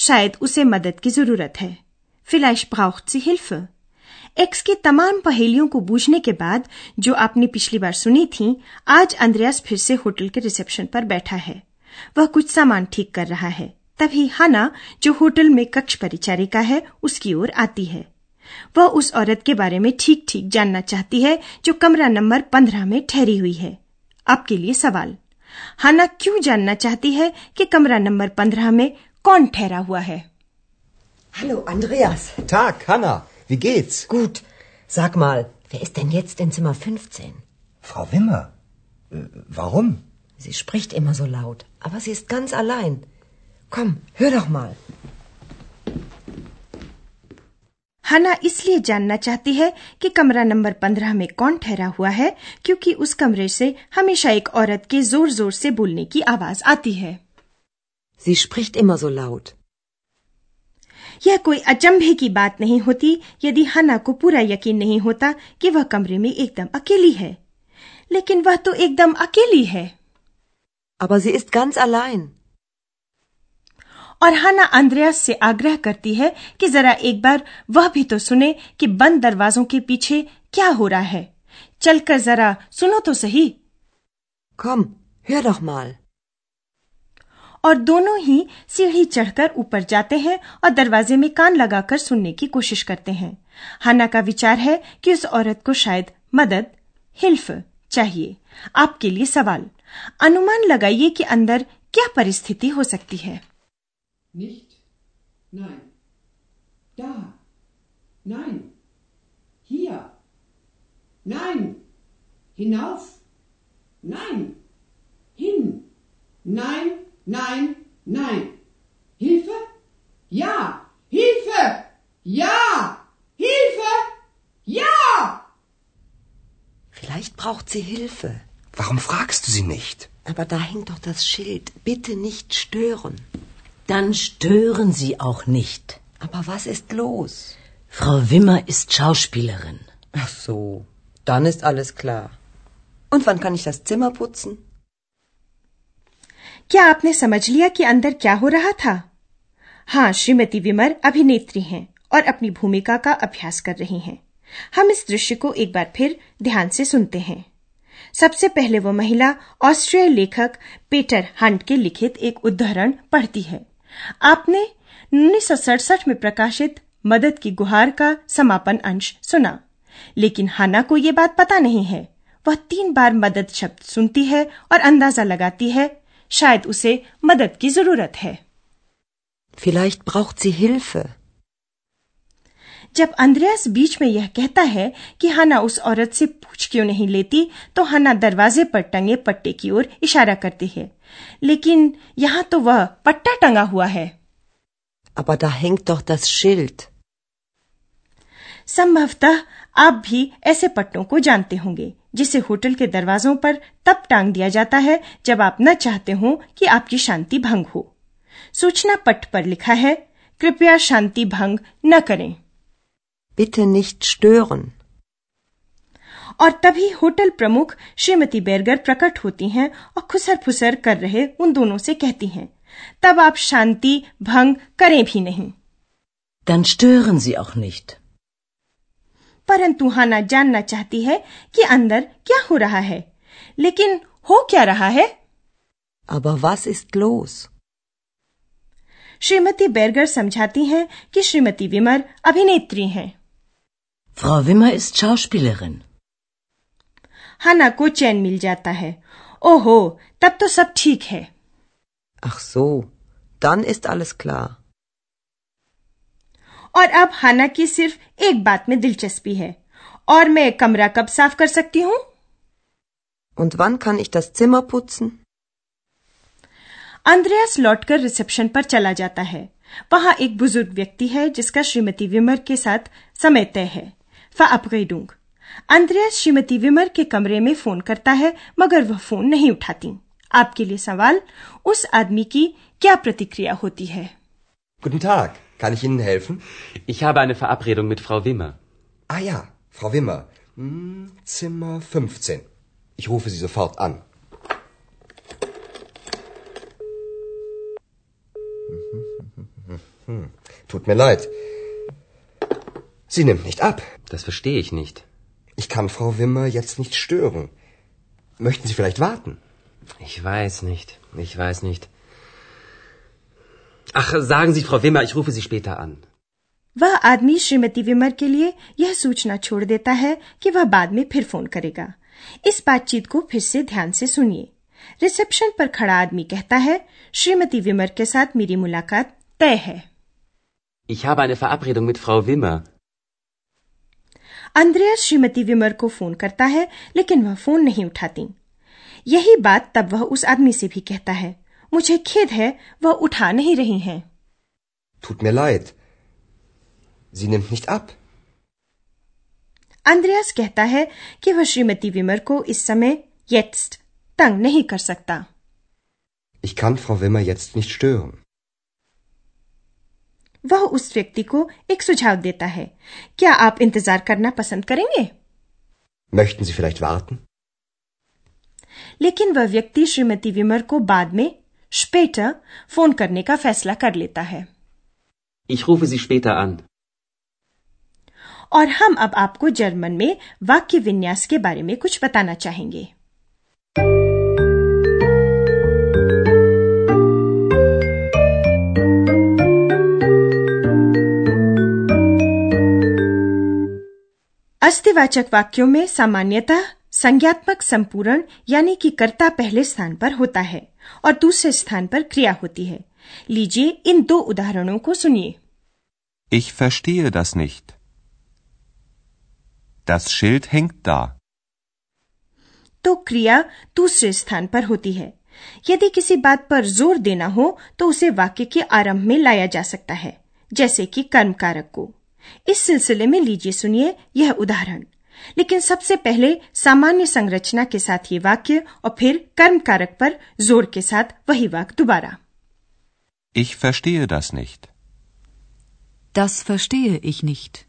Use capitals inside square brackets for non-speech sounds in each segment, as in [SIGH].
शायद उसे मदद की ज़रूरत है। फिलाइश braucht sie Hilfe एक्स की तमाम पहेलियों को बूझने के बाद, जो आपने पिछली बार सुनी थी, आज अंद्रयास फिर से होटल के रिसेप्शन पर बैठा है। वह कुछ सामान ठीक कर रहा है। तभी हाना, जो होटल में कक्ष परिचारिका है, उसकी ओर आती है। वह उस औरत के बारे में ठीक ठीक जानना चाहती है, जो कमरा नंबर पंद्रह में ठहरी हुई है। आपके लिए सवाल। हाना क्यों जानना चाहती है कि कमरा नंबर पंद्रह में कौन ठहरा हुआ है Hallo, Andreas. Tag, Hanna. Wie geht's? Gut. Sag mal, wer ist denn jetzt in Zimmer 15? Frau Wimmer. Äh, warum? Sie spricht immer so laut, aber sie ist ganz allein. Komm, hör doch mal. हना इसलिए जानना चाहती है कि कमरा number पंद्रह में कौन ठहरा हुआ है क्योंकि उस कमरे से हमेशा एक औरत के जोर जोर से बोलने की आवाज आती है Sie spricht immer so laut. यह कोई अचंभे की बात नहीं होती यदि हना को पूरा यकीन नहीं होता कि वह कमरे में एकदम अकेली है लेकिन वह तो एकदम अकेली है Aber sie ist ganz allein. और हाना अंद्रयास से आग्रह करती है कि जरा एक बार वह भी तो सुने कि बंद दरवाजों के पीछे क्या हो रहा है चलकर जरा सुनो तो सही Komm, hör doch mal. और दोनों ही सीढ़ी चढ़कर ऊपर जाते हैं और दरवाजे में कान लगाकर सुनने की कोशिश करते हैं हाना का विचार है कि उस औरत को शायद मदद हिल्फ चाहिए आपके लिए सवाल अनुमान लगाइए कि अंदर क्या परिस्थिति हो सकती है Nicht? Nein. Da. Nein. Hier. Nein. Hinauf. Nein. Hin. Nein, nein, nein. Hilfe? Ja. Hilfe! Ja. Hilfe! Ja! Vielleicht braucht sie Hilfe. Warum fragst du sie nicht? Aber da hängt doch das Schild. Bitte nicht stören. Dann stören Sie auch nicht. Aber was ist los? Frau Wimmer ist Schauspielerin. Ach so, dann ist alles klar. Und wann kann ich das Zimmer putzen? क्या आपने समझ लिया कि अंदर क्या हो रहा था? हाँ श्रीमती विमर अभिनेत्री हैं और अपनी भूमिका का अभ्यास कर रही हैं। हम इस दृश्य को एक बार फिर ध्यान से सुनते हैं। सबसे पहले वो महिला ऑस्ट्रियाई लेखक पीटर हंट के लिखित एक उदाहरण पढ़ती है। आपने उन्नीस सौ सड़सठ में प्रकाशित मदद की गुहार का समापन अंश सुना, लेकिन हाना को ये बात पता नहीं है। वह तीन बार मदद शब्द सुनती है और अंदाज़ा लगाती है शायद उसे मदद की ज़रूरत है Vielleicht braucht sie Hilfe. जब अंद्रयास बीच में यह कहता है कि हना उस औरत से पूछ क्यों नहीं लेती तो हना दरवाजे पर टंगे पट्टे की ओर इशारा करती है लेकिन यहाँ तो वह पट्टा टंगा हुआ है Aber da hängt doch das Schild. संभवतः आप भी ऐसे पट्टों को जानते होंगे जिसे होटल के दरवाजों पर तब टांग दिया जाता है जब आप न चाहते हो कि आपकी शांति भंग हो सूचना पट पर लिखा है कृपया शांति भंग न करें Bitte nicht stören. और तभी होटल प्रमुख श्रीमती बेरगर प्रकट होती हैं और खुसर फुसर कर रहे उन दोनों से कहती हैं तब आप शांति भंग करें भी नहीं Dann stören Sie auch nicht. परंतु हाना जानना चाहती है कि अंदर क्या हो रहा है लेकिन हो क्या रहा है Aber was ist los? श्रीमती बेरगर समझाती हैं कि श्रीमती विमर अभिनेत्री हैं Frau Wimmer ist Schauspielerin. हाना को चैन मिल जाता है ओहो तब तो सब ठीक है Ach so, dann ist alles klar. और अब हाना की सिर्फ़ एक बात में दिलचस्पी है। और मैं कमरा कब साफ़ कर सकती हूँ? Und wann kann ich das Zimmer putzen? अंद्रयास लौटकर रिसेप्शन पर चला जाता है। वहाँ एक बुज़ुर्ग व्यक्ति है जिसका श्रीमती विमर के साथ समय तय है। फाअपगईडूंग अंद्रयास श्रीमती विमर के कमरे में फ़ोन करता है मगर वह फ़ोन नहीं उठाती। आपके लिए सवाल उस आदमी की क्या प्रतिक्रिया होती है? Guten Tag, kann ich Ihnen helfen? Ich habe eine Verabredung mit Frau Wimmer. Ah ja, Frau Wimmer. Hm, Zimmer 15. Ich rufe Sie sofort an. [LAUGHS] Tut mir leid. Sie nimmt nicht ab. Das verstehe ich nicht. Ich kann Frau Wimmer jetzt nicht stören. Möchten Sie vielleicht warten? Ich weiß nicht. Ich weiß nicht. Ach, sagen Sie, Frau Wimmer, ich rufe Sie später an. वह आदमी श्रीमती विमर के लिए यह सूचना छोड़ देता है कि वह बाद में फिर फ़ोन करेगा इस बातचीत को फिर से ध्यान से सुनिए रिसेप्शन पर खड़ा आदमी कहता है श्रीमती विमर के साथ मेरी मुलाकात तय है Ich habe eine Verabredung mit Frau Wimmer. अंद्रयास Shrimati विमर को फ़ोन करता है लेकिन वह फ़ोन नहीं उठाती यही बात तब वह उस आदमी से भी कहता है मुझे खेद है वह उठा नहीं रही हैं Tut mir leid. Sie nimmt nicht ab. अंद्रयास कहता है कि वह श्रीमती विमर को इस समय jetzt तंग नहीं कर सकता Ich kann Frau Wimmer jetzt nicht stören. वह उस व्यक्ति को एक सुझाव देता है क्या आप इंतज़ार करना पसंद करेंगे Möchten Sie vielleicht warten? लेकिन वह व्यक्ति श्रीमती विमर को बाद में स्पेटर फ़ोन करने का फैसला कर लेता है Ich rufe Sie später an. और हम अब आपको जर्मन में वाक्य विन्यास के बारे में कुछ बताना चाहेंगे अस्थिवाचक वाक्यों में सामान्यतः संज्ञात्मक संपूर्ण यानी कि कर्ता पहले स्थान पर होता है और दूसरे स्थान पर क्रिया होती है। लीजिए इन दो उदाहरणों को सुनिए। Ich verstehe das nicht. Das Schild hängt da. तो क्रिया दूसरे स्थान पर होती है। यदि किसी बात पर ज़ोर देना हो तो उसे वाक्य के आरंभ में लाया जा सकता है जैसे कि कर्म कारक को। इस सिलसिले में लीजिए सुनिए यह उदाहरण। लेकिन सबसे पहले सामान्य संरचना के साथ ये वाक्य और फिर कर्म कारक पर ज़ोर के साथ वही वाक्य दोबारा Ich verstehe das nicht. Das verstehe ich nicht.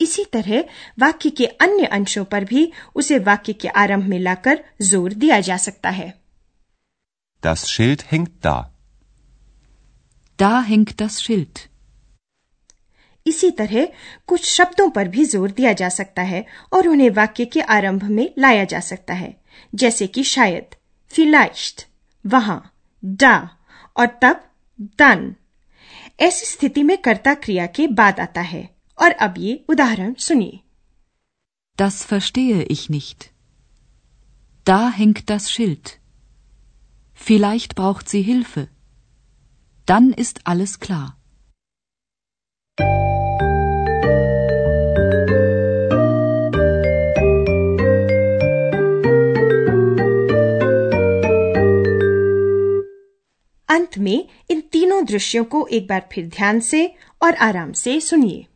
इसी तरह वाक्य के अन्य अंशों पर भी उसे वाक्य के आरंभ में लाकर ज़ोर दिया जा सकता है Das Schild hängt da. Da hängt das Schild. इसी तरह कुछ शब्दों पर भी ज़ोर दिया जा सकता है और उन्हें वाक्य के आरंभ में लाया जा सकता है, जैसे कि शायद vielleicht वहाँ, डा, और तब, दन ऐसी स्थिति में कर्ता क्रिया के बाद आता है और अब ये उदाहरण सुनिए Das verstehe ich nicht. Da hängt das Schild. Vielleicht braucht sie Hilfe. Dann ist alles klar. अंत में इन तीनों दृश्यों को एक बार फिर ध्यान से और आराम से सुनिए।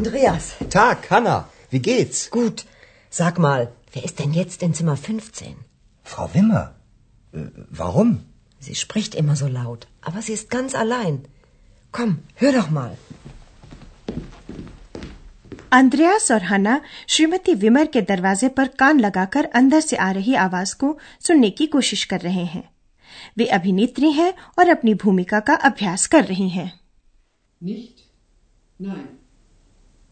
Andreas. Tag, Hanna. Wie geht's? Gut. Sag mal, wer ist denn jetzt in Zimmer 15? Frau Wimmer. Äh, warum? Sie spricht immer so laut, aber sie ist ganz allein. Komm, hör doch mal. अंद्रयास और हना श्रीमती विमर के दरवाजे पर कान लगाकर अंदर से आ रही आवाज को सुनने की कोशिश कर रहे हैं वे अभिनेत्री हैं और अपनी भूमिका का अभ्यास कर रही हैं Nicht. Nein.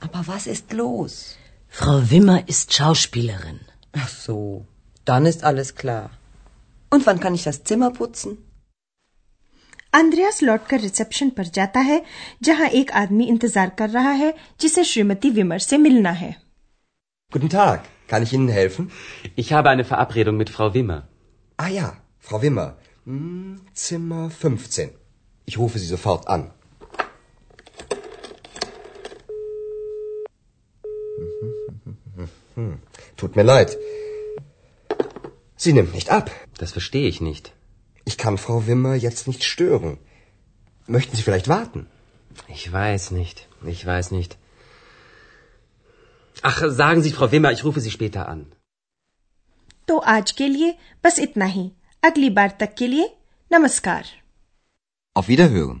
Aber was ist los? Frau Wimmer ist Schauspielerin. Ach so, dann ist alles klar. Und wann kann ich das Zimmer putzen? अंद्रयास लौटकर रिसेप्शन पर जाता है जहां एक आदमी इंतजार कर रहा है जिसे श्रीमती विमर से मिलना है Guten Tag. Kann ich Ihnen helfen? Ich habe eine Verabredung mit Frau Wimmer. Ah ja, Frau Wimmer. Hm, Zimmer 15. Ich rufe Sie sofort an. Hm, Tut mir leid. Sie nimmt nicht ab. Das verstehe ich nicht. Ich kann Frau Wimmer jetzt nicht stören. Möchten Sie vielleicht warten? Ich weiß nicht. Ich weiß nicht. Ach, sagen Sie, Frau Wimmer, ich rufe Sie später an. तो आज के लिए बस इतना ही अगली बार तक के लिए नमस्कार Auf Wiederhören.